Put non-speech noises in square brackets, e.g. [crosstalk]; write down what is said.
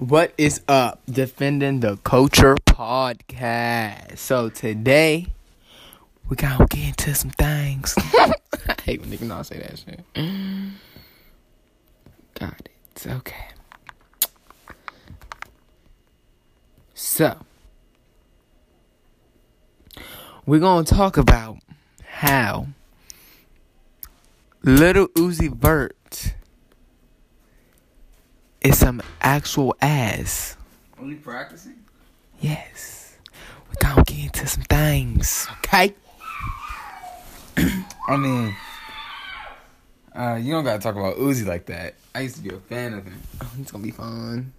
What is up? Defending the Culture Podcast. So today we gonna get into some things. [laughs] I hate when niggas not say that shit. Got it. It's okay. So we're gonna talk about how Lil Uzi Vert is some actual ass. Only practicing? Yes. We gonna get into some things, okay? [clears throat] I mean, uh, you don't gotta talk about Uzi like that. I used to be a fan of him. Oh, it's gonna be fun.